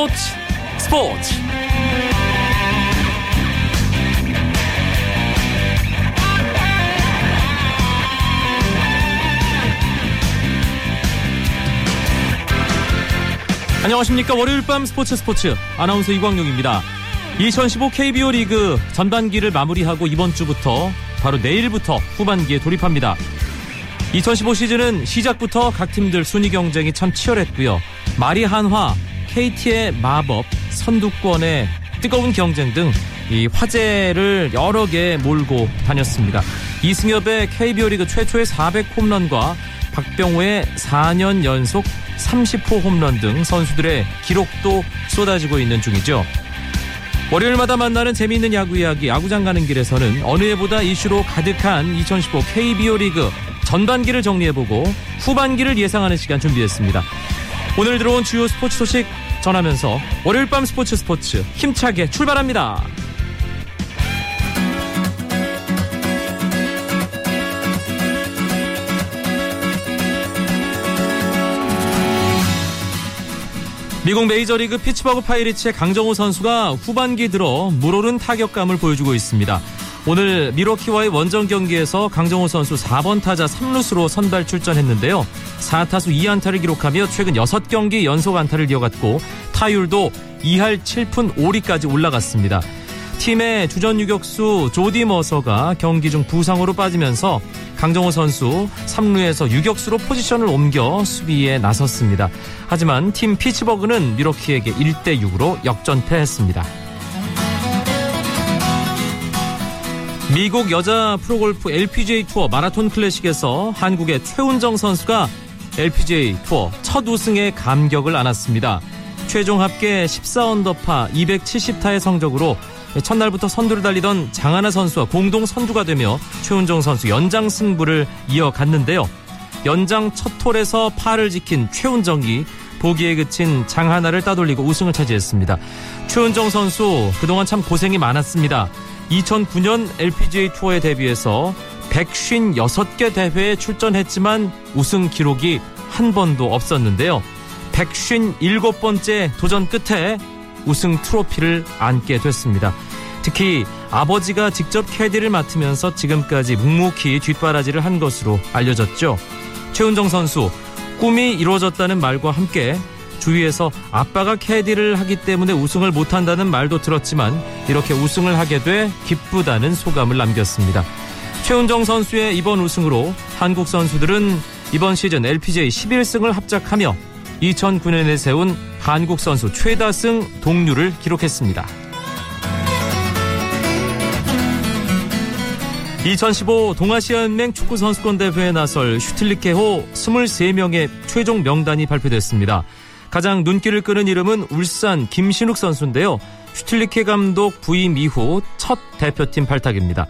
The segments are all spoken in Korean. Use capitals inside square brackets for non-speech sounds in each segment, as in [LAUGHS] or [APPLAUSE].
스포츠 스포츠. 안녕하십니까. 월요일 밤 스포츠 스포츠. 아나운서 이광용입니다. 2015 KBO 리그 전반기를 마무리하고 이번 주부터 바로 내일부터 후반기에 돌입합니다. 2015 시즌은 시작부터 각 팀들 순위 경쟁이 참 치열했고요. 마리 한화, KT의 마법, 선두권의 뜨거운 경쟁 등 이 화제를 여러 개 몰고 다녔습니다. 이승엽의 KBO 리그 최초의 400 홈런과 박병호의 4년 연속 30호 홈런 등 선수들의 기록도 쏟아지고 있는 중이죠. 월요일마다 만나는 재미있는 야구 이야기 야구장 가는 길에서는 어느 해보다 이슈로 가득한 2015 KBO 리그 전반기를 정리해보고 후반기를 예상하는 시간 준비했습니다. 오늘 들어온 주요 스포츠 소식 전하면서 월요일 밤 스포츠 스포츠 힘차게 출발합니다. 미국 메이저리그 피츠버그 파이리츠의 강정호 선수가 후반기 들어 물오른 타격감을 보여주고 있습니다. 오늘 미러키와의 원정 경기에서 강정호 선수 4번 타자 3루수로 선발 출전했는데요. 4타수 2안타를 기록하며 최근 6경기 연속 안타를 이어갔고 타율도 2할 7푼 5리까지 올라갔습니다. 팀의 주전 유격수 조디 머서가 경기 중 부상으로 빠지면서 강정호 선수 3루에서 유격수로 포지션을 옮겨 수비에 나섰습니다. 하지만 팀 피츠버그는 미러키에게 1대 6으로 역전패했습니다. 미국 여자 프로골프 LPGA 투어 마라톤 클래식에서 한국의 최운정 선수가 LPGA 투어 첫 우승에 감격을 안았습니다. 최종 합계 14언더파 270타의 성적으로 첫날부터 선두를 달리던 장하나 선수와 공동 선두가 되며 최운정 선수 연장 승부를 이어갔는데요. 연장 첫 톨에서 파를 지킨 최운정이 보기에 그친 장하나를 따돌리고 우승을 차지했습니다. 최운정 선수 그동안 참 고생이 많았습니다. 2009년 LPGA 투어에 데뷔해서 156개 대회에 출전했지만 우승 기록이 한 번도 없었는데요. 157번째 도전 끝에 우승 트로피를 안게 됐습니다. 특히 아버지가 직접 캐디를 맡으면서 지금까지 묵묵히 뒷바라지를 한 것으로 알려졌죠. 최은정 선수 꿈이 이루어졌다는 말과 함께 주위에서 아빠가 캐디를 하기 때문에 우승을 못한다는 말도 들었지만 이렇게 우승을 하게 돼 기쁘다는 소감을 남겼습니다. 최은정 선수의 이번 우승으로 한국 선수들은 이번 시즌 LPGA 11승을 합작하며 2009년에 세운 한국 선수 최다승 동률을 기록했습니다. 2015 동아시아연맹 축구선수권 대회에 나설 슈틸리케호 23명의 최종 명단이 발표됐습니다. 가장 눈길을 끄는 이름은 울산 김신욱 선수인데요. 슈틸리케 감독 부임 이후 첫 대표팀 발탁입니다.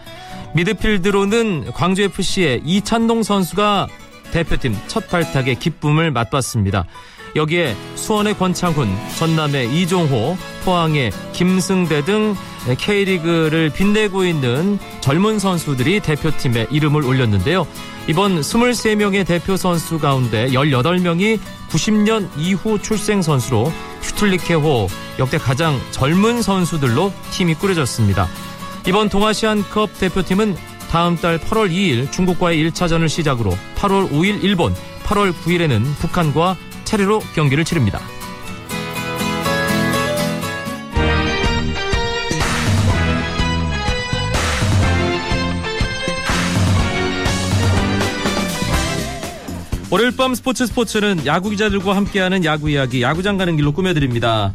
미드필드로는 광주FC의 이찬동 선수가 대표팀 첫 발탁의 기쁨을 맛봤습니다. 여기에 수원의 권창훈, 전남의 이종호, 포항의 김승대 등 K리그를 빛내고 있는 젊은 선수들이 대표팀에 이름을 올렸는데요. 이번 23명의 대표 선수 가운데 18명이 90년 이후 출생 선수로 슈틀리케호 역대 가장 젊은 선수들로 팀이 꾸려졌습니다. 이번 동아시안컵 대표팀은 다음 달 8월 2일 중국과의 1차전을 시작으로 8월 5일 일본, 8월 9일에는 북한과 차례로 경기를 치릅니다. 월요일 밤 스포츠 스포츠는 야구 기자들과 함께하는 야구 이야기 야구장 가는 길로 꾸며드립니다.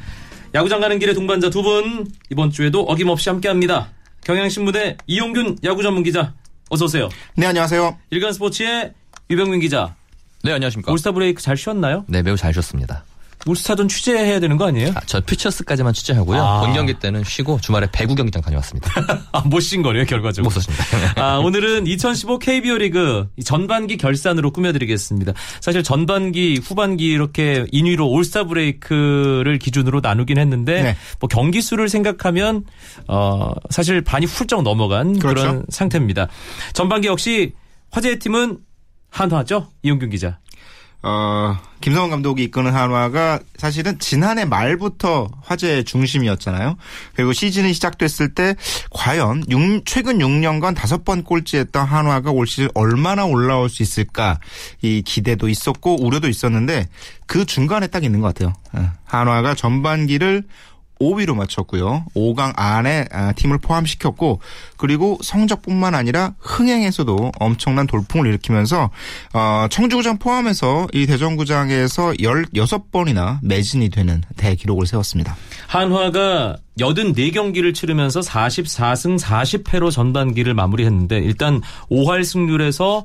야구장 가는 길의 동반자 두 분 이번 주에도 어김없이 함께합니다. 경향신문의 이용균 야구 전문 기자 어서 오세요. 네 안녕하세요. 일간 스포츠의 유병민 기자. 네 안녕하십니까. 올스타 브레이크 잘 쉬었나요? 네 매우 잘 쉬었습니다. 올스타전 취재해야 되는 거 아니에요? 아, 저 퓨처스까지만 취재하고요. 아. 본 경기 때는 쉬고 주말에 배구 경기장 다녀왔습니다. [LAUGHS] 아, 못쉰 거네요, 결과적으로. 못 썼습니다. 아, 오늘은 2015 KBO 리그 전반기 결산으로 꾸며드리겠습니다. 사실 전반기, 후반기 이렇게 인위로 올스타 브레이크를 기준으로 나누긴 했는데, 네. 뭐 경기 수를 생각하면, 어, 사실 반이 훌쩍 넘어간 그런 그렇죠. 상태입니다. 전반기 역시 화제의 팀은 한화죠? 이용균 기자. 어, 김성원 감독이 이끄는 한화가 사실은 지난해 말부터 화제의 중심이었잖아요. 그리고 시즌이 시작됐을 때 과연 6, 최근 6년간 다섯 번 꼴찌했던 한화가 올 시즌 얼마나 올라올 수 있을까 이 기대도 있었고 우려도 있었는데 그 중간에 딱 있는 것 같아요. 예. 한화가 전반기를 5위로 맞췄고요. 5강 안에 아, 팀을 포함시켰고 그리고 성적뿐만 아니라 흥행에서도 엄청난 돌풍을 일으키면서 어, 청주구장 포함해서 이 대전구장에서 16번이나 매진이 되는 대기록을 세웠습니다. 한화가 84경기를 치르면서 44승 40패로 전반기를 마무리했는데 일단 5할 승률에서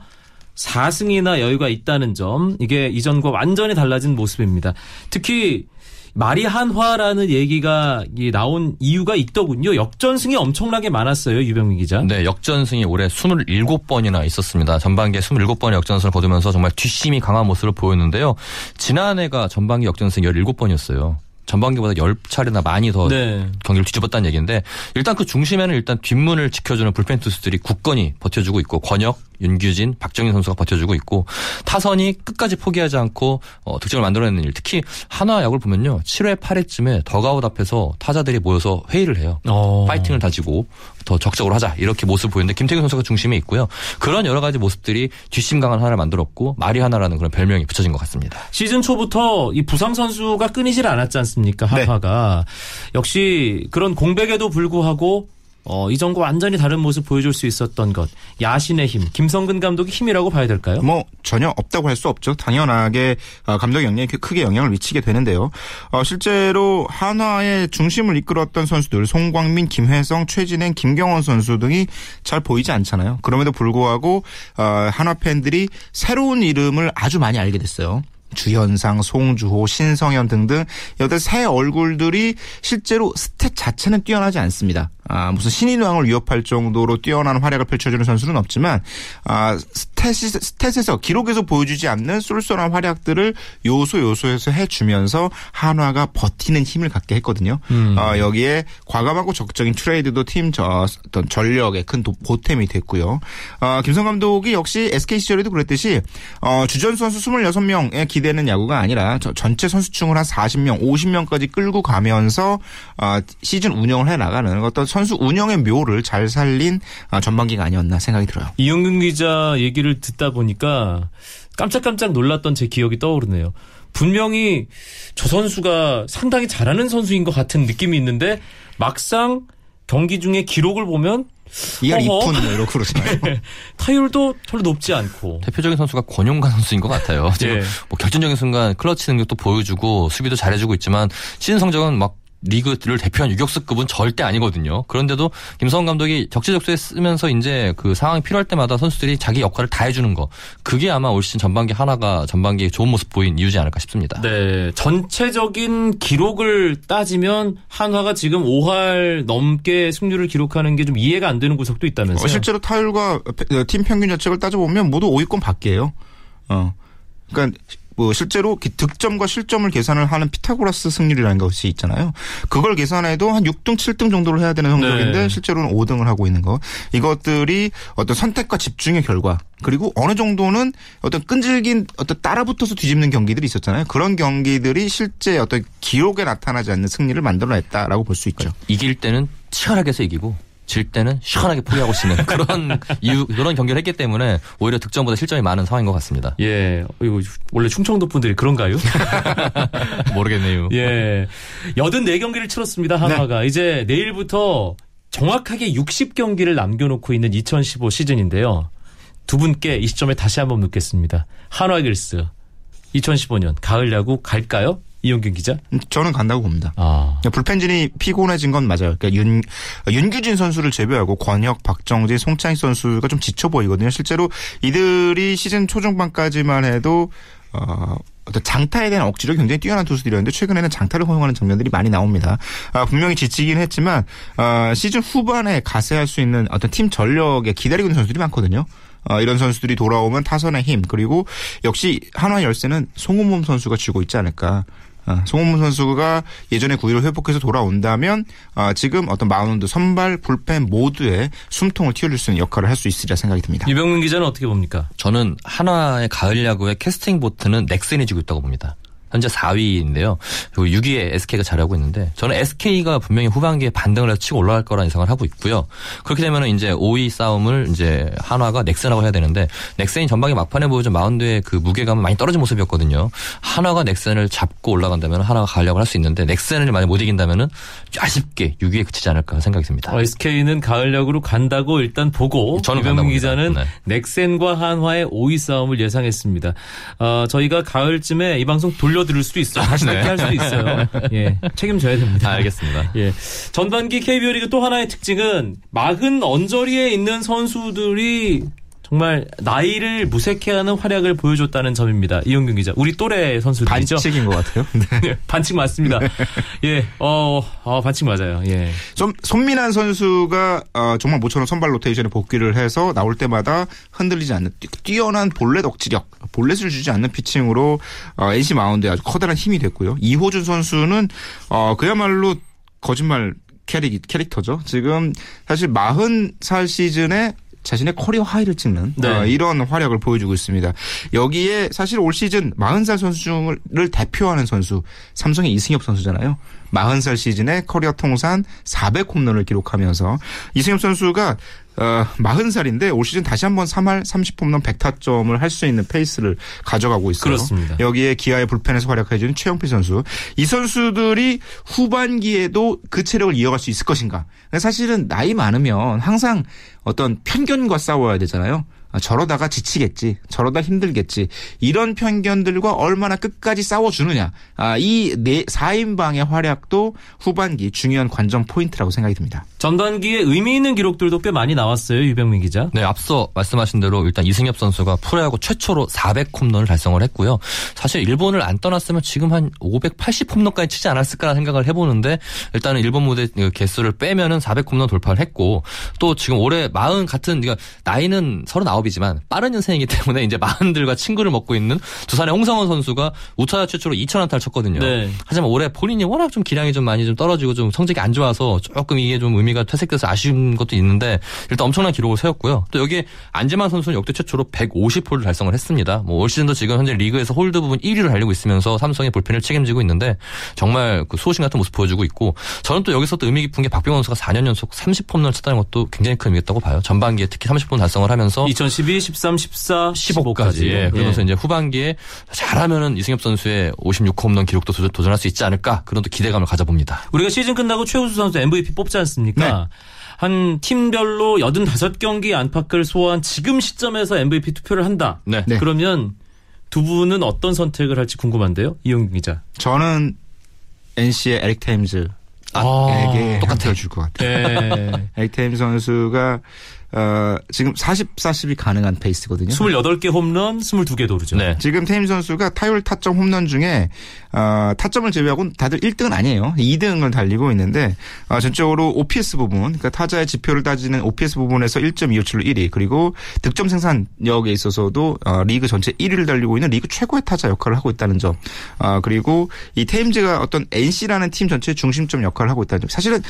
4승이나 여유가 있다는 점 이게 이전과 완전히 달라진 모습입니다. 특히 말이 한화라는 얘기가 나온 이유가 있더군요. 역전승이 엄청나게 많았어요. 유병민 기자. 네, 역전승이 올해 27번이나 있었습니다. 전반기에 27번의 역전승을 거두면서 정말 뒷심이 강한 모습을 보였는데요. 지난해가 전반기 역전승 17번이었어요. 전반기보다 10차례나 많이 더 네. 경기를 뒤집었다는 얘기인데 일단 그 중심에는 일단 뒷문을 지켜주는 불펜 투수들이 굳건히 버텨주고 있고 권혁, 윤규진, 박정희 선수가 버텨주고 있고 타선이 끝까지 포기하지 않고 어, 득점을 만들어내는 일. 특히 한화 야구를 보면요. 7회 8회쯤에 더가웃 앞에서 타자들이 모여서 회의를 해요. 어. 파이팅을 다지고 더 적극적으로 하자 이렇게 모습을 보이는데 김태균 선수가 중심에 있고요. 그런 여러 가지 모습들이 뒷심 강한 하나를 만들었고 말이 하나라는 그런 별명이 붙여진 것 같습니다. 시즌 초부터 이 부상 선수가 끊이질 않았지 않습니까? 한화가 네. 역시 그런 공백에도 불구하고 어, 이전과 완전히 다른 모습 보여줄 수 있었던 것. 야신의 힘. 김성근 감독의 힘이라고 봐야 될까요? 뭐, 전혀 없다고 할 수 없죠. 당연하게 어, 감독 영향이 크게 영향을 미치게 되는데요. 어, 실제로 한화의 중심을 이끌었던 선수들, 송광민, 김혜성, 최진행, 김경원 선수 등이 잘 보이지 않잖아요. 그럼에도 불구하고, 어, 한화 팬들이 새로운 이름을 아주 많이 알게 됐어요. 주현상, 송주호, 신성현 등등 여덟 새 얼굴들이 실제로 stat 자체는 뛰어나지 않습니다. 아, 무슨 신인왕을 위협할 정도로 뛰어난 활약을 펼쳐주는 선수는 없지만 아, stat이, stat에서 기록에서 보여주지 않는 쏠쏠한 활약들을 요소 요소에서 해주면서 한화가 버티는 힘을 갖게 했거든요. 음. 아, 여기에 과감하고 적극적인 트레이드도 팀 저, 어떤 전력의 큰 보탬이 됐고요. 아, 김성 감독이 역시 SK 시절에도 그랬듯이 어, 주전 선수 26명의 기대는 야구가 아니라 전체 선수층을 한 40명, 50명까지 끌고 가면서 어, 시즌 운영을 해 나가는 어떤 선수 운영의 묘를 잘 살린 아, 전반기가 아니었나 생각이 들어요. 이영근 기자 얘기를 듣다 보니까 깜짝깜짝 놀랐던 제 기억이 떠오르네요. 분명히 저 선수가 상당히 잘하는 선수인 것 같은 느낌이 있는데 막상 경기 중에 기록을 보면 2할 2푼 뭐 이러고 그러잖아요. [LAUGHS] 네. 타율도 별로 높지 않고. 대표적인 선수가 권용관 선수인 것 같아요. 지금 네. 뭐 결정적인 순간 클러치 능력도 보여주고 수비도 잘해주고 있지만 시즌 성적은 막 리그를 대표한 유격수급은 절대 아니거든요. 그런데도 김성원 감독이 적재적소에 쓰면서 이제 그 상황이 필요할 때마다 선수들이 자기 역할을 다 해주는 거. 그게 아마 올 시즌 전반기 하나가 전반기에 좋은 모습 보인 이유지 않을까 싶습니다. 네. 전체적인 기록을 따지면 한화가 지금 5할 넘게 승률을 기록하는 게 좀 이해가 안 되는 구석도 있다면서요. 어, 실제로 타율과 팀 평균 자책을 따져보면 모두 5위권 밖이에요. 어. 그러니까 뭐 실제로 득점과 실점을 계산을 하는 피타고라스 승률이라는 것이 있잖아요. 그걸 계산해도 한 6등, 7등 정도를 해야 되는 성적인데 네. 실제로는 5등을 하고 있는 거. 이것들이 어떤 선택과 집중의 결과 그리고 어느 정도는 어떤 끈질긴 어떤 따라붙어서 뒤집는 경기들이 있었잖아요. 그런 경기들이 실제 어떤 기록에 나타나지 않는 승리를 만들어냈다라고 볼 수 있죠. 그러니까 이길 때는 치열하게 해서 이기고 질 때는 시원하게 포기하고 치는 [LAUGHS] 그런 이유 그런 경기를 했기 때문에 오히려 득점보다 실점이 많은 상황인 것 같습니다. 예, 이거 원래 충청도 분들이 그런가요? [LAUGHS] [LAUGHS] 모르겠네요. 예, 84경기를 치렀습니다 한화가 네. 이제 내일부터 정확하게 60 경기를 남겨놓고 있는 2015 시즌인데요. 두 분께 이 시점에 다시 한번 묻겠습니다. 한화 길스 2015년 가을 야구 갈까요? 이용균 기자? 저는 간다고 봅니다. 아. 불펜진이 피곤해진 건 맞아요. 그러니까 윤, 윤규진 선수를 제외하고 권혁, 박정지, 송창희 선수가 좀 지쳐 보이거든요. 실제로 이들이 시즌 초중반까지만 해도 어, 어떤 장타에 대한 억지로 굉장히 뛰어난 투수들이었는데 최근에는 장타를 허용하는 장면들이 많이 나옵니다. 아, 분명히 지치긴 했지만 아, 시즌 후반에 가세할 수 있는 어떤 팀 전력에 기다리고 있는 선수들이 많거든요. 어, 이런 선수들이 돌아오면 타선의 힘 그리고 역시 한화 열쇠는 송은범 선수가 쥐고 있지 않을까. 어, 송은범 선수가 예전의 구위를 회복해서 돌아온다면 어, 지금 어떤 마운드, 선발, 불펜 모두에 숨통을 틔워줄 수 있는 역할을 할 수 있으리라 생각이 듭니다. 유병민 기자는 어떻게 봅니까? 저는 한화의 가을 야구의 캐스팅 보트는 넥센이 쥐고 있다고 봅니다. 현재 4위인데요. 그리고 6위에 SK가 잘하고 있는데 저는 SK가 분명히 후반기에 반등을 해서 치고 올라갈 거라는 예상을 하고 있고요. 그렇게 되면 이제 5위 싸움을 이제 한화가 넥센하고 해야 되는데 넥센이 전방에 막판에 보여준 마운드의 그 무게감은 많이 떨어진 모습이었거든요. 한화가 넥센을 잡고 올라간다면 한화가 가려고 할 수 있는데 넥센을 만약 못 이긴다면은 아쉽게 6위에 그치지 않을까 생각이 듭니다. 어, SK는 가을 야구로 간다고 일단 보고 저는 간다고 기자는. 네. 넥센과 한화의 5위 싸움을 예상했습니다. 어, 저희가 가을쯤에 이 방송 돌려 드릴 수도 있어요. 다시 네. 듣게 할 수도 있어요. [LAUGHS] 예, 책임져야 됩니다. 아, 알겠습니다. 예. 전반기 KBO 리그 또 하나의 특징은 마흔 언저리에 있는 선수들이 정말 나이를 무색해하는 활약을 보여줬다는 점입니다. 이용균 기자. 우리 또래 선수들이죠. 반칙인 것 같아요. [LAUGHS] 네. 예, 반칙 맞습니다. 예, 어, 어, 반칙 맞아요. 예. 손, 손민환 선수가 어, 정말 모처럼 선발 로테이션에 복귀를 해서 나올 때마다 흔들리지 않는 뛰- 뛰어난 볼넷 억지력, 볼넷을 주지 않는 피칭으로 어, NC 마운드에 아주 커다란 힘이 됐고요. 이호준 선수는 어, 그야말로 거짓말 캐릭, 캐릭터죠. 지금 사실 40살 시즌에 자신의 career high를 찍는 네. 어, 이런 활약을 보여주고 있습니다. 여기에 사실 올 시즌 40살 선수 중을 대표하는 선수 삼성의 이승엽 선수잖아요. 40살 시즌에 커리어 통산 400 홈런을 기록하면서 이승엽 선수가 어, 40살인데 올 시즌 다시 한번 3할 30홈런 100타점을 할 수 있는 페이스를 가져가고 있어요. 그렇습니다. 여기에 기아의 불펜에서 활약해주는 최영필 선수. 이 선수들이 후반기에도 그 체력을 이어갈 수 있을 것인가. 사실은 나이 많으면 항상 어떤 편견과 싸워야 되잖아요. 아, 저러다가 지치겠지. 저러다 힘들겠지. 이런 편견들과 얼마나 끝까지 싸워주느냐. 아, 이 네, 4인방의 활약도 후반기 중요한 관전 포인트라고 생각이 듭니다. 전반기에 의미 있는 기록들도 꽤 많이 나왔어요. 유병민 기자. 네, 앞서 말씀하신 대로 일단 이승엽 선수가 프로야구 최초로 400홈런을 달성을 했고요. 사실 일본을 안 떠났으면 지금 한 580홈런까지 치지 않았을까 생각을 해보는데 일단은 일본 무대 그 개수를 빼면은 400홈런 돌파를 했고 또 지금 올해 40 같은 그러니까 나이는 39 이지만 빠른 인생이기 때문에 이제 40들과 친구를 먹고 있는 두산의 홍성원 선수가 우타자 최초로 2,000안타를 쳤거든요. 네. 하지만 올해 본인이 워낙 좀 기량이 좀 많이 좀 떨어지고 좀 성적이 안 좋아서 조금 이게 좀 의미가 퇴색돼서 아쉬운 것도 있는데 일단 엄청난 기록을 세웠고요. 또 여기에 안지만 선수는 역대 최초로 150홀드를 달성을 했습니다. 뭐 올 시즌도 지금 현재 리그에서 홀드 부분 1위를 달리고 있으면서 삼성의 불펜을 책임지고 있는데 정말 그 수호신 같은 모습 보여주고 있고 저는 또 여기서 또 의미 깊은 게 박병호 선수가 4년 연속 30홈런을 쳤다는 것도 굉장히 큰 의미가 있다고 봐요. 전반기에 특히 30홈 달성을 하면서 2012, 13, 14, 15까지. 15까지. 예. 그러면서 이제 후반기에 잘하면은 이승엽 선수의 56홈런 기록도 도전- 도전 할 수 있지 않을까 그런 또 기대감을 가져봅니다. 우리가 시즌 끝나고 최우수 선수 MVP 뽑지 않습니까? 네. 한 팀별로 85경기 안팎을 소화한 지금 시점에서 MVP 투표를 한다. 네. 네. 그러면 두 분은 어떤 선택을 할지 궁금한데요. 이용균 기자. 저는 NC의 에릭 테임즈에게 아, 똑같아 줄것 같아요. 네. [LAUGHS] 에릭 테임즈 선수가 어, 지금 40, 40이 가능한 페이스거든요. 28개 홈런, 22개 도루죠. 네. 지금 테임 선수가 타율 타점 홈런 중에 어, 타점을 제외하고는 다들 1등은 아니에요. 2등을 달리고 있는데 어, 전적으로 OPS 부분, 그러니까 타자의 지표를 따지는 OPS 부분에서 1.257로 1위, 그리고 득점 생산력에 있어서도 어, 리그 전체 1위를 달리고 있는 리그 최고의 타자 역할을 하고 있다는 점. 어, 그리고 이 테임즈가 어떤 NC라는 팀 전체의 중심점 역할을 하고 있다는 점. 사실은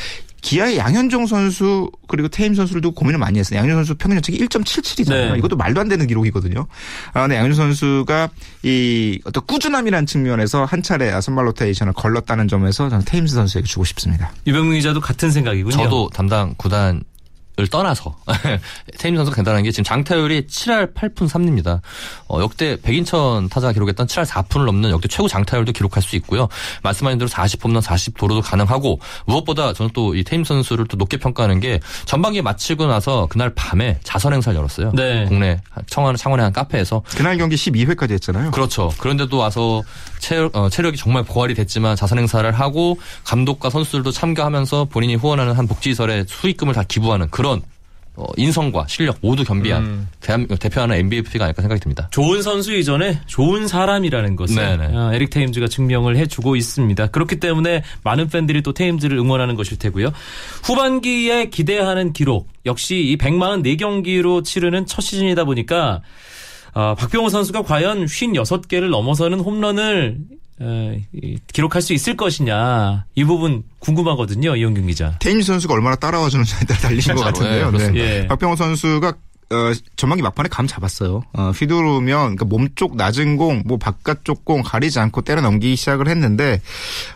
기아의 양현종 선수 그리고 테임 선수를 두고 고민을 많이 했어요. 양현종 선수 평균 연책이 1.77이잖아요. 네. 이것도 말도 안 되는 기록이거든요. 아, 근데 양현종 선수가 이 어떤 꾸준함이라는 측면에서 한 차례 선발 로테이션을 걸렀다는 점에서 저는 테임스 선수에게 주고 싶습니다. 유병민 기자도 같은 생각이군요. 저도 담당 구단을 떠나서 [LAUGHS] 테임 선수가 간단한 게 지금 장타율이 7할 8푼 3리입니다. 어, 역대 백인천 타자가 기록했던 7할 4푼을 넘는 역대 최고 장타율도 기록할 수 있고요. 말씀하신 대로 40홈런 40도로도 가능하고 무엇보다 저는 또이 테임 선수를 또 높게 평가하는 게 전반기 마치고 나서 그날 밤에 자선 행사를 열었어요. 네. 국내 청원 창원의 한 카페에서 그날 경기 12회까지 했잖아요. 그렇죠. 그런데도 와서 체력, 어, 체력이 정말 고갈이 됐지만 자선 행사를 하고 감독과 선수들도 참가하면서 본인이 후원하는 한 복지시설에 수익금을 다 기부하는 그런 어, 인성과 실력 모두 겸비한 음. 대한, 대표하는 NBAP가 아닐까 생각이 듭니다. 좋은 선수 이전에 좋은 사람이라는 것을 네네. 어, 에릭 테임즈가 증명을 해주고 있습니다. 그렇기 때문에 많은 팬들이 또 테임즈를 응원하는 것일 테고요. 후반기에 기대하는 기록 역시 이 144경기로 치르는 첫 시즌이다 보니까 어, 박병호 선수가 과연 56개를 넘어서는 홈런을 기록할 수 있을 것이냐 이 부분 궁금하거든요 이용균 기자. 테임 선수가 얼마나 따라와 주는지에 따라 [LAUGHS] 달리신 것 진짜로, 같은데요. 예, 그렇습니다. 예. 박병호 선수가 어, 전반기 막판에 감 잡았어요. 어, 휘두르면 그러니까 몸쪽 낮은 공, 뭐 바깥쪽 공 가리지 않고 때려 넘기기 시작을 했는데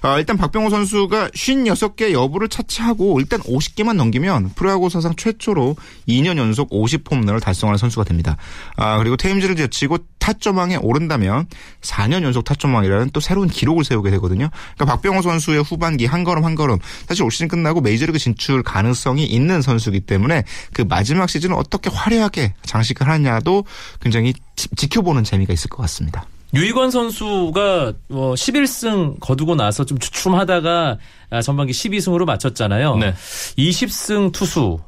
어, 일단 박병호 선수가 56개 여부를 차치하고 일단 50개만 넘기면 프로야구 사상 최초로 2년 연속 50홈런을 달성하는 선수가 됩니다. 아, 그리고 테임즈를 제치고 타점왕에 오른다면 4년 연속 타점왕이라는 또 새로운 기록을 세우게 되거든요. 그러니까 박병호 선수의 후반기 한 걸음 한 걸음 사실 올 시즌 끝나고 메이저리그 진출 가능성이 있는 선수이기 때문에 그 마지막 시즌을 어떻게 화려하게 장식을 하냐도 굉장히 지, 지켜보는 재미가 있을 것 같습니다. 유이관 선수가 뭐 11승 거두고 나서 좀 주춤하다가 아, 전반기 12승으로 마쳤잖아요. 네. 20승 투수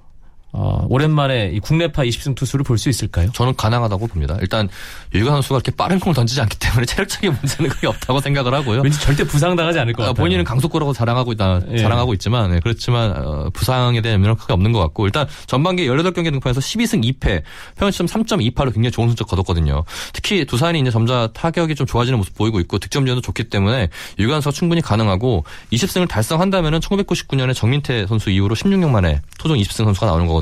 어, 오랜만에 이 국내파 20승 투수를 볼 수 있을까요? 저는 가능하다고 봅니다. 일단 유희관 선수가 그렇게 빠른 공을 던지지 않기 때문에 [LAUGHS] 체력적인 문제는 거의 없다고 생각을 하고요. 왠지 절대 부상당하지 않을 것 아, 같아요. 본인은 강속구라고 자랑하고 있다, 예. 자랑하고 있지만, 네, 그렇지만, 어, 부상에 대한 면은 크게 없는 것 같고, 일단 전반기 18경기 등판에서 12승 2패, 평균점 3.28로 굉장히 좋은 성적 거뒀거든요. 특히 두산이 이제 점차 타격이 좀 좋아지는 모습 보이고 있고, 득점전도 좋기 때문에 유관 선수가 충분히 가능하고, 20승을 달성한다면 은 1999년에 정민태 선수 이후로 16년 만에 토종 20승 선수가 나오는 거거든요.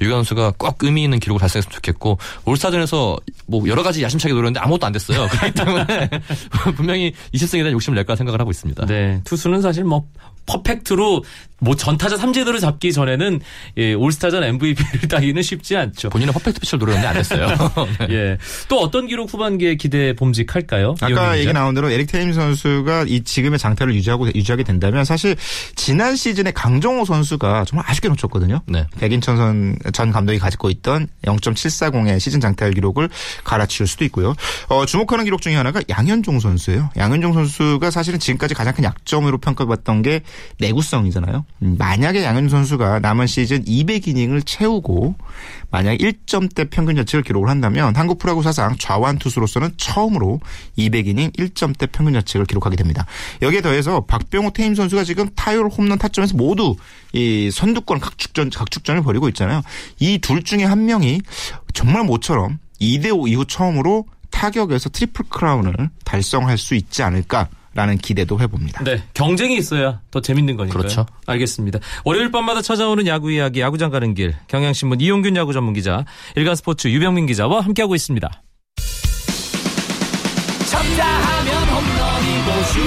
유관 선수가 꼭 의미 있는 기록을 달성했으면 좋겠고, 올스타전에서 뭐 여러 가지 야심차게 노렸는데 아무것도 안 됐어요. [LAUGHS] 그렇기 때문에 [LAUGHS] 분명히 20승에 대한 욕심을 낼까 생각을 하고 있습니다. 네, 투수는 사실 뭐 퍼펙트로 뭐 전타자 삼재도를 잡기 전에는 예, 올스타전 MVP를 [LAUGHS] 따기는 쉽지 않죠. 본인은 퍼펙트 피치를 노렸는데 안 됐어요. 네. [LAUGHS] 예. 또 어떤 기록 후반기에 기대 봄직할까요? 아까 얘기? 나온 대로 에릭 테임 선수가 이 지금의 장타를 유지하고 유지하게 된다면 사실 지난 시즌에 강정호 선수가 정말 아쉽게 놓쳤거든요. 네. 백인천 선, 전 감독이 가지고 있던 0.740의 시즌 장타율 기록을 갈아치울 수도 있고요. 어, 주목하는 기록 중에 하나가 양현종 선수예요. 양현종 선수가 사실은 지금까지 가장 큰 약점으로 평가받던 게 내구성이잖아요. 음, 만약에 양현종 선수가 남은 시즌 200이닝을 채우고 만약 1점대 평균 자책을 기록을 한다면 한국 프로야구 사상 좌완 투수로서는 처음으로 200이닝 1점대 평균 자책을 기록하게 됩니다. 여기에 더해서 박병호 테임즈 선수가 지금 타율 홈런 타점에서 모두 이 선두권 각축전 각축전을 벌이고 있잖아요. 이 둘 중에 한 명이 정말 모처럼 이대호 이후 처음으로 타격에서 트리플 크라운을 달성할 수 있지 않을까 라는 기대도 해봅니다. 네, 경쟁이 있어야 더 재밌는 거니까요. 그렇죠. 알겠습니다. 월요일 밤마다 찾아오는 야구 이야기, 야구장 가는 길, 경향신문 이용균 야구 전문 기자, 일간스포츠 유병민 기자와 함께하고 있습니다. 쳤다 하면 홈런이고 슛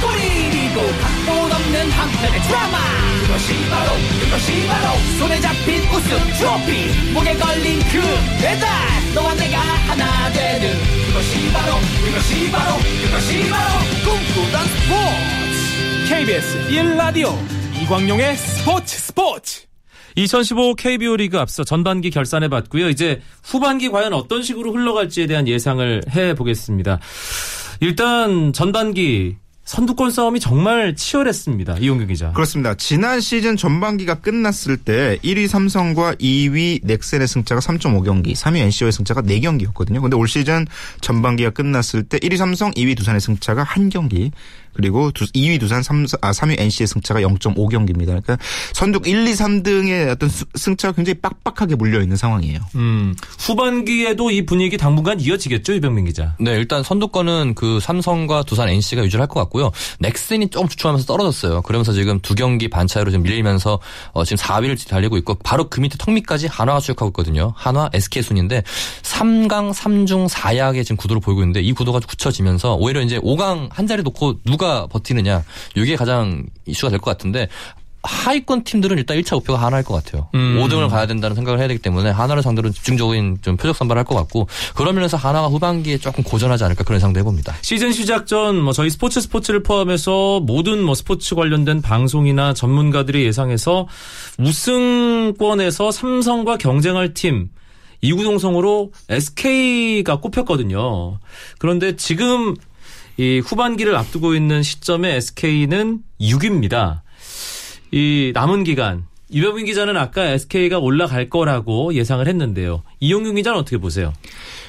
골이고 각본 없는 한편의 드라마. 그것이 바로 그것이 바로 손에 잡힌 우승 트로피. 목에 걸린 그 배달. 너와 내가 하나 되는. 그것이 바로 그것이 바로 그것이 바로 꿈꾸던 스포츠. KBS 1라디오 이광용의 스포츠 스포츠. 2015 KBO 리그 앞서 전반기 결산해 봤고요. 이제 후반기 과연 어떤 식으로 흘러갈지에 대한 예상을 해 보겠습니다. 일단 전반기 선두권 싸움이 정말 치열했습니다. 이용규 기자. 그렇습니다. 지난 시즌 전반기가 끝났을 때 1위 삼성과 2위 넥센의 승차가 3.5경기, 3위 NC와의 승차가 4경기였거든요. 근데 올 시즌 전반기가 끝났을 때 1위 삼성, 2위 두산의 승차가 1경기, 그리고 두, 2위 두산, 3, 아, 3위 NC의 승차가 0.5경기입니다. 그러니까 선두 1, 2, 3등의 어떤 수- 승차가 굉장히 빡빡하게 물려 있는 상황이에요. 음, 후반기에도 이 분위기 당분간 이어지겠죠, 이병민 기자. 네, 일단 선두권은 그 삼성과 두산 NC가 유지를 할것 같고요. 넥센이 조금 주춤하면서 떨어졌어요. 그러면서 지금 두 경기 반 차이로 좀 밀리면서 어, 지금 4위를 달리고 있고 바로 그 밑에 턱 밑까지 한화가 추격하고 있거든요. 한화, SK 순인데 3강, 3중, 4약의 지금 구도를 보이고 있는데 이 구도가 굳혀지면서 오히려 이제 5강 한 자리 놓고 누가 버티느냐 이게 가장 이슈가 될 것 같은데 하위권 팀들은 일단 1차 목표가 하나일 것 같아요. 음. 5등을 가야 된다는 생각을 해야 되기 때문에 하나를 상대로 집중적인 좀 표적 선발할 것 같고 그런 면에서 하나가 후반기에 조금 고전하지 않을까 그런 예상도 해봅니다. 시즌 시작 전 뭐 저희 스포츠 스포츠를 포함해서 모든 뭐 스포츠 관련된 방송이나 전문가들이 예상해서 우승권에서 삼성과 경쟁할 팀 이구동성으로 SK가 꼽혔거든요. 그런데 지금 이 후반기를 앞두고 있는 시점에 SK는 6위입니다. 이 남은 기간 이병민 기자는 아까 SK가 올라갈 거라고 예상을 했는데요. 이용균 기자는 어떻게 보세요?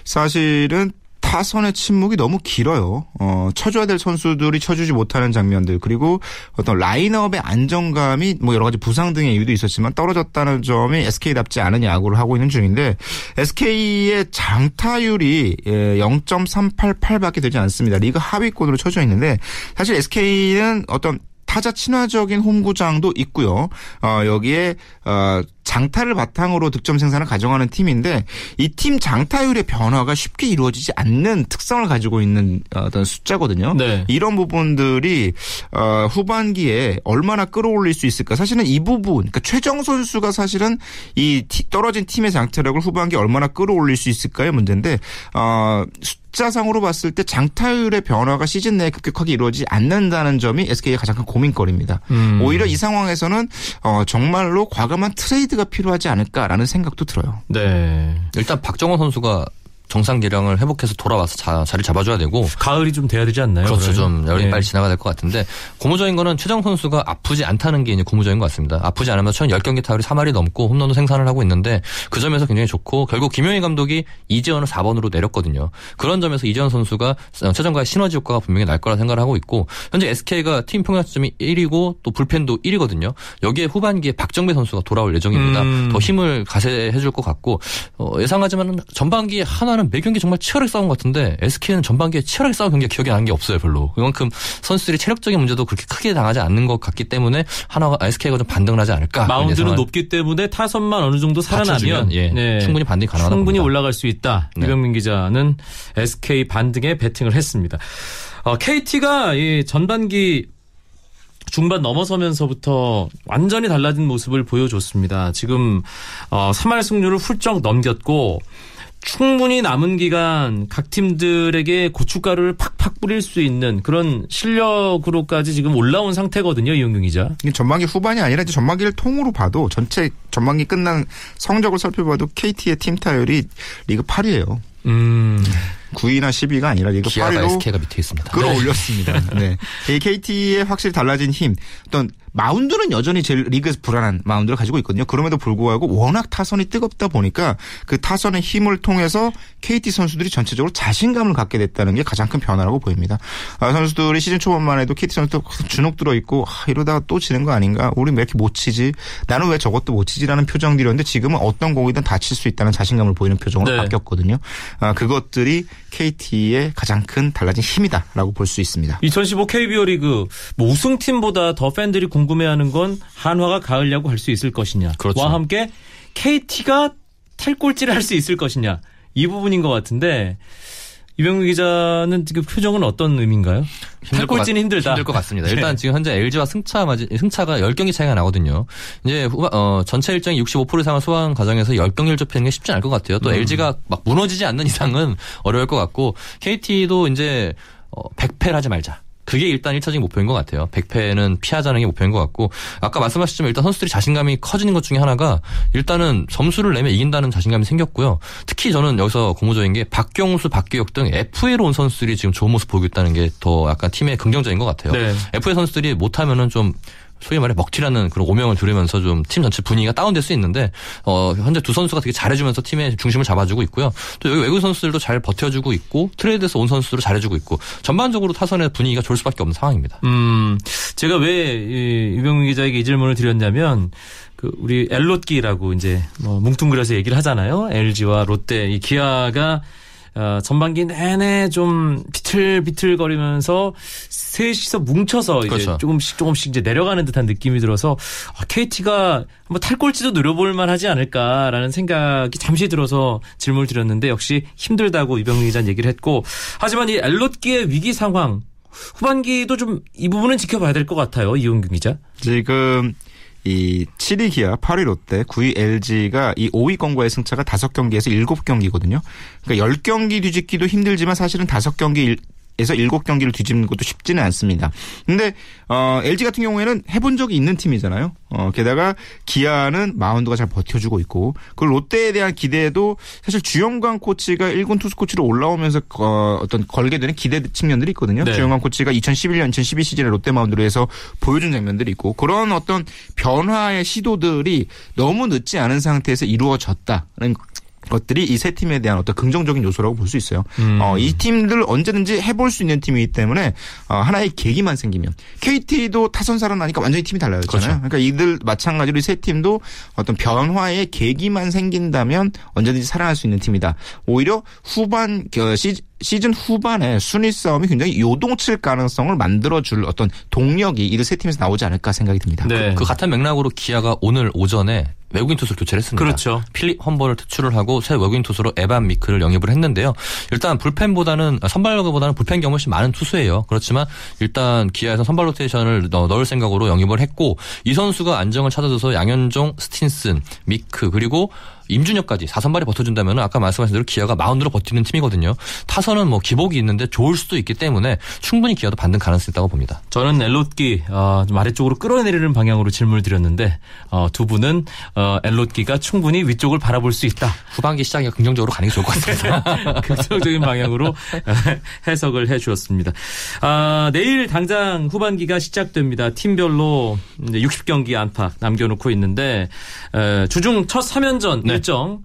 사실은 타선의 침묵이 너무 길어요. 어, 쳐줘야 될 선수들이 쳐주지 못하는 장면들 그리고 어떤 라인업의 안정감이 뭐 여러 가지 부상 등의 이유도 있었지만 떨어졌다는 점이 SK답지 않은 야구를 하고 있는 중인데 SK의 장타율이 0.388밖에 되지 않습니다. 리그 하위권으로 쳐져 있는데 사실 SK는 어떤 타자 친화적인 홈구장도 있고요. 어, 여기에 어, 장타를 바탕으로 득점 생산을 가져가는 팀인데 이 팀 장타율의 변화가 쉽게 이루어지지 않는 특성을 가지고 있는 어떤 숫자거든요. 네. 이런 부분들이 어, 후반기에 얼마나 끌어올릴 수 있을까? 사실은 이 부분, 그러니까 최정 선수가 사실은 이 티- 떨어진 팀의 장타력을 후반기에 얼마나 끌어올릴 수 있을까의 문제인데 어, 숫자상으로 봤을 때 장타율의 변화가 시즌 내에 급격하게 이루어지지 않는다는 점이 SK의 가장 큰 고민거리입니다. 음. 오히려 이 상황에서는 어, 정말로 과감한 트레이드 가 필요하지 않을까라는 생각도 들어요. 네. 일단 박정원 선수가 정상 기량을 회복해서 돌아와서 자, 자리를 잡아줘야 되고 가을이 좀 돼야 되지 않나요? 그렇죠. 좀 열이 네. 빨리 지나가야 될 것 같은데 고무적인 거는 최정 선수가 아프지 않다는 게 이제 고무적인 것 같습니다. 아프지 않으면 천 10경기 타율이 3할이 넘고 홈런도 생산을 하고 있는데 그 점에서 굉장히 좋고 결국 김용희 감독이 이재원을 4번으로 내렸거든요. 그런 점에서 이재원 선수가 최정과의 시너지 효과가 분명히 날 거라 생각을 하고 있고 현재 SK가 팀 평균점이 1위고 또 불펜도 1위거든요. 여기에 후반기에 박정배 선수가 돌아올 예정입니다. 음. 더 힘을 가세해 줄 것 같고 어, 예상하지만 전반기에 하나는 매 경기 정말 치열하게 싸운 것 같은데 SK는 전반기에 치열하게 싸운 경기가 기억이 나는 게 없어요 별로. 그만큼 선수들이 체력적인 문제도 그렇게 크게 당하지 않는 것 같기 때문에 하나가 SK가 좀 반등을 하지 않을까. 마운드는 높기 때문에 타선만 어느 정도 살아나면 예, 충분히 반등이 가능하다고 충분히 봅니다. 올라갈 수 있다. 네. 이병민 기자는 SK 반등에 베팅을 했습니다. 어, KT가 이 전반기 중반 넘어서면서부터 완전히 달라진 모습을 보여줬습니다. 지금 어, 3할 승률을 훌쩍 넘겼고 충분히 남은 기간 각 팀들에게 고춧가루를 팍팍 뿌릴 수 있는 그런 실력으로까지 지금 올라온 상태거든요, 이용균 기자. 이게 전반기 후반이 아니라 이제 전반기를 통으로 봐도 전체 전반기 끝난 성적을 살펴봐도 KT의 팀 타율이 리그 8위예요. 음. 9위나 10위가 아니라 리그 기아가 8위로 SK가 밑에 있습니다. 끌어올렸습니다. [LAUGHS] 네. 이 KT의 확실히 달라진 힘. 어떤 마운드는 여전히 제일 리그에서 불안한 마운드를 가지고 있거든요. 그럼에도 불구하고 워낙 타선이 뜨겁다 보니까 그 타선의 힘을 통해서 KT 선수들이 전체적으로 자신감을 갖게 됐다는 게 가장 큰 변화라고 보입니다. 아, 선수들이 시즌 초반만 해도 KT 선수들 주눅 들어 있고 아, 이러다가 또 지는 거 아닌가? 우리 왜 이렇게 못 치지? 나는 왜 저것도 못 치지라는 표정들이었는데 지금은 어떤 공이든 다칠 수 있다는 자신감을 보이는 표정으로 네. 바뀌었거든요. 아, 그것들이 KT의 가장 큰 달라진 힘이다라고 볼 수 있습니다. 2015 KBO 리그 뭐 우승팀보다 더 팬들이 궁금해하는 건 한화가 가을 야구 할 수 있을 것이냐. 그렇죠. 와 함께 KT가 탈꼴찌를 할 수 있을 것이냐. 이 부분인 것 같은데 이병규 기자는 지금 표정은 어떤 의미인가요? 힘들 같- 힘들다. 힘들 것 같습니다. 일단 네. 지금 현재 LG와 승차 맞이, 승차가 10경기 차이가 나거든요. 이제 후반, 어, 전체 일정이 65% 이상을 소화한 과정에서 10경기를 좁히는 게 쉽지 않을 것 같아요. 또 LG가 막 무너지지 않는 [LAUGHS] 이상은 어려울 것 같고 KT도 이제 어, 100패를 하지 말자. 그게 일단 1차적인 목표인 것 같아요. 100패는 피하자는 게 목표인 것 같고 아까 말씀하셨지만 일단 선수들이 자신감이 커지는 것 중에 하나가 일단은 점수를 내면 이긴다는 자신감이 생겼고요. 특히 저는 여기서 고무적인 게 박경수, 박기혁 등 FA로 온 선수들이 지금 좋은 모습 보이고 있다는 게 더 약간 팀의 긍정적인 것 같아요. 네. FA 선수들이 못하면은 좀 소위 말해 먹튀라는 그런 오명을 들으면서 좀 팀 전체 분위기가 다운될 수 있는데 어 현재 두 선수가 되게 잘해주면서 팀의 중심을 잡아주고 있고요. 또 여기 외국 선수들도 잘 버텨주고 있고 트레이드에서 온 선수들도 잘해주고 있고 전반적으로 타선의 분위기가 좋을 수밖에 없는 상황입니다. 음, 제가 왜 이, 유병민 기자에게 이 질문을 드렸냐면 그 우리 엘롯기라고 이제 뭐 뭉뚱그려서 얘기를 하잖아요. LG와 롯데 이 기아가 어, 전반기 내내 좀 비틀비틀거리면서 셋이서 뭉쳐서 이제 그렇죠. 조금씩 조금씩 이제 내려가는 듯한 느낌이 들어서 아, KT가 한번 탈꼴찌도 노려볼 만하지 않을까라는 생각이 잠시 들어서 질문을 드렸는데 역시 힘들다고 이병민 기자는 얘기를 했고 하지만 이 엘롯기의 위기 상황 후반기도 좀 이 부분은 지켜봐야 될 것 같아요. 이용균 기자. 지금 이 7위 기아, 8위 롯데, 9위 LG가 이 5위권과의 승차가 5경기에서 7경기거든요. 그러니까 10경기 뒤집기도 힘들지만 사실은 5경기 에서 7경기를 뒤집는 것도 쉽지는 않습니다. 근데 어 LG 같은 경우에는 해본 적이 있는 팀이잖아요. 어 게다가 기아는 마운드가 잘 버텨주고 있고 그 롯데에 대한 기대도 사실 주영광 코치가 1군 투수 코치로 올라오면서 어, 어떤 걸게 되는 기대 측면들이 있거든요. 네. 주영광 코치가 2011년, 2012 시즌에 롯데 마운드로 해서 보여준 장면들이 있고 그런 어떤 변화의 시도들이 너무 늦지 않은 상태에서 이루어졌다는 것들이 이 세 팀에 대한 어떤 긍정적인 요소라고 볼 수 있어요. 음. 어, 이 팀들 언제든지 해볼 수 있는 팀이기 때문에 어, 하나의 계기만 생기면 KT도 타선 살아나니까 완전히 팀이 달라졌잖아요. 그렇죠. 그러니까 이들 마찬가지로 이 세 팀도 어떤 변화의 계기만 생긴다면 언제든지 살아날 수 있는 팀이다. 오히려 후반 그 시, 시즌 후반에 순위 싸움이 굉장히 요동칠 가능성을 만들어줄 어떤 동력이 이들 세 팀에서 나오지 않을까 생각이 듭니다. 네. 그 같은 맥락으로 기아가 오늘 오전에 외국인 투수를 교체를 했습니다. 그렇죠. 필립 험버를 퇴출을 하고 새 외국인 투수로 에반 미크를 영입을 했는데요. 일단 불펜보다는 아, 선발보다는 불펜 경험이 훨씬 많은 투수예요. 그렇지만 일단 기아에서 선발 로테이션을 넣- 넣을 생각으로 영입을 했고 이 선수가 안정을 찾아줘서 양현종, 스틴슨, 미크 그리고 임준혁까지 4선발이 버텨준다면 아까 말씀하신 대로 기아가 마운드로 버티는 팀이거든요. 타선은 뭐 기복이 있는데 좋을 수도 있기 때문에 충분히 기아도 받는 가능성이 있다고 봅니다. 저는 엘롯기 어, 좀 아래쪽으로 끌어내리는 방향으로 질문을 드렸는데 어, 두 분은 어, 엘롯기가 충분히 위쪽을 바라볼 수 있다. 후반기 시작이 긍정적으로 가는 게 좋을 것 같습니다. [LAUGHS] 긍정적인 방향으로 해석을 해 주었습니다. 아, 내일 당장 후반기가 시작됩니다. 팀별로 이제 60경기 안팎 남겨놓고 있는데 에, 주중 첫 3연전 네. 일정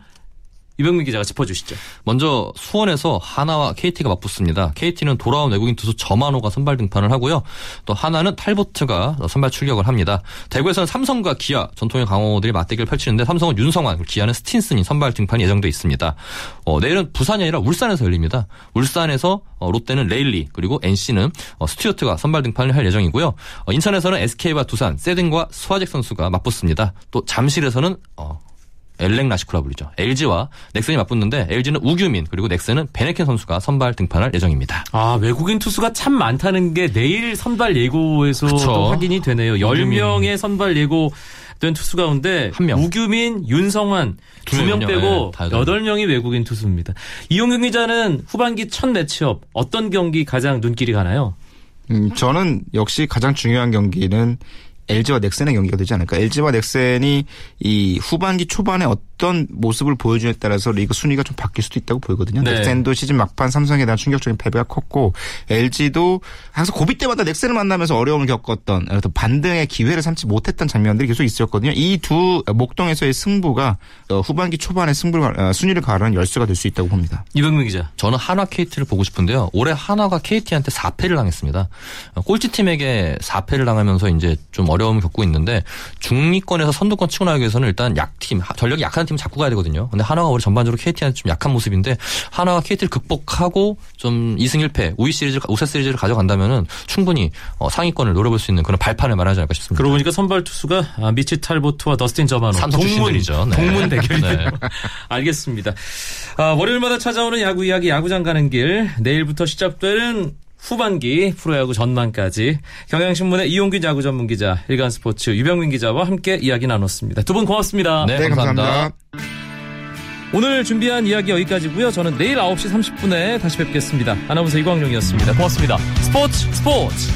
이병민 기자가 짚어주시죠. 먼저 수원에서 하나와 KT가 맞붙습니다. KT는 돌아온 외국인 투수 저만호가 선발 등판을 하고요. 또 하나는 탈보트가 선발 출격을 합니다. 대구에서는 삼성과 기아 전통의 강호들이 맞대결을 펼치는데 삼성은 윤성환, 기아는 스틴슨이 선발 등판이 예정돼 있습니다. 어, 내일은 부산이 아니라 울산에서 열립니다. 울산에서 어, 롯데는 레일리 그리고 NC는 어, 스튜어트가 선발 등판을 할 예정이고요. 어, 인천에서는 SK와 두산, 세든과 스와잭 선수가 맞붙습니다. 또 잠실에서는 어, 엘넥라시코라 불리죠. LG와 넥슨이 맞붙는데 LG는 우규민 그리고 넥슨은 밴헤켄 선수가 선발 등판할 예정입니다. 아, 외국인 투수가 참 많다는 게 내일 선발 예고에서 확인이 되네요. 우규민. 10명의 선발 예고 된 투수 가운데 한 명. 우규민, 윤성환 두 명. 빼고 네, 다 여덟 8명이 외국인 투수입니다. 이용경 기자는 후반기 첫 매치업 어떤 경기 가장 눈길이 가나요? 음, 저는 역시 가장 중요한 경기는 LG와 넥센의 경기가 되지 않을까. LG와 넥센이 이 후반기 초반에 어떤 모습을 보여주냐에 따라서 리그 순위가 좀 바뀔 수도 있다고 보이거든요. 네. 넥센도 시즌 막판 삼성에 대한 충격적인 패배가 컸고 LG도 항상 고비 때마다 넥센을 만나면서 어려움을 겪었던 반등의 기회를 삼지 못했던 장면들이 계속 있었거든요. 이 두 목동에서의 승부가 어, 후반기 초반에 승부를 어, 순위를 가르는 열쇠가 될 수 있다고 봅니다. 이병민 기자. 저는 한화 KT를 보고 싶은데요. 올해 한화가 KT한테 4패를 당했습니다. 어, 꼴찌 팀에게 4패를 당하면서 이제 좀 어려움을 겪고 있는데 중위권에서 선두권 치고 나가기 위해서는 일단 약팀, 하- 전력이 약한 팀 잡고 가야 되거든요. 근데 한화가 올해 전반적으로 KT한테 좀 약한 모습인데 한화가 KT를 극복하고 좀 2승 1패, 우위 시리즈, 우세 시리즈를 가져간다면은 충분히 어, 상위권을 노려볼 수 있는 그런 발판을 마련하지 않을까 싶습니다. 그러고 보니까 선발 투수가 아, 미치 탈보트와 저스틴 저마노 삼성 출신들이죠. 네. 동문 [LAUGHS] 대결이네요. 네. [LAUGHS] 알겠습니다. 아, 월요일마다 찾아오는 야구 이야기 야구장 가는 길 내일부터 시작되는 후반기 프로야구 전망까지 경향신문의 이용균 야구 전문 기자, 일간 스포츠 유병민 기자와 함께 이야기 나눴습니다. 두 분 고맙습니다. 네, 감사합니다. 오늘 준비한 이야기 여기까지고요. 저는 내일 9시 30분에 다시 뵙겠습니다. 아나운서 이광용이었습니다. 고맙습니다. 스포츠 스포츠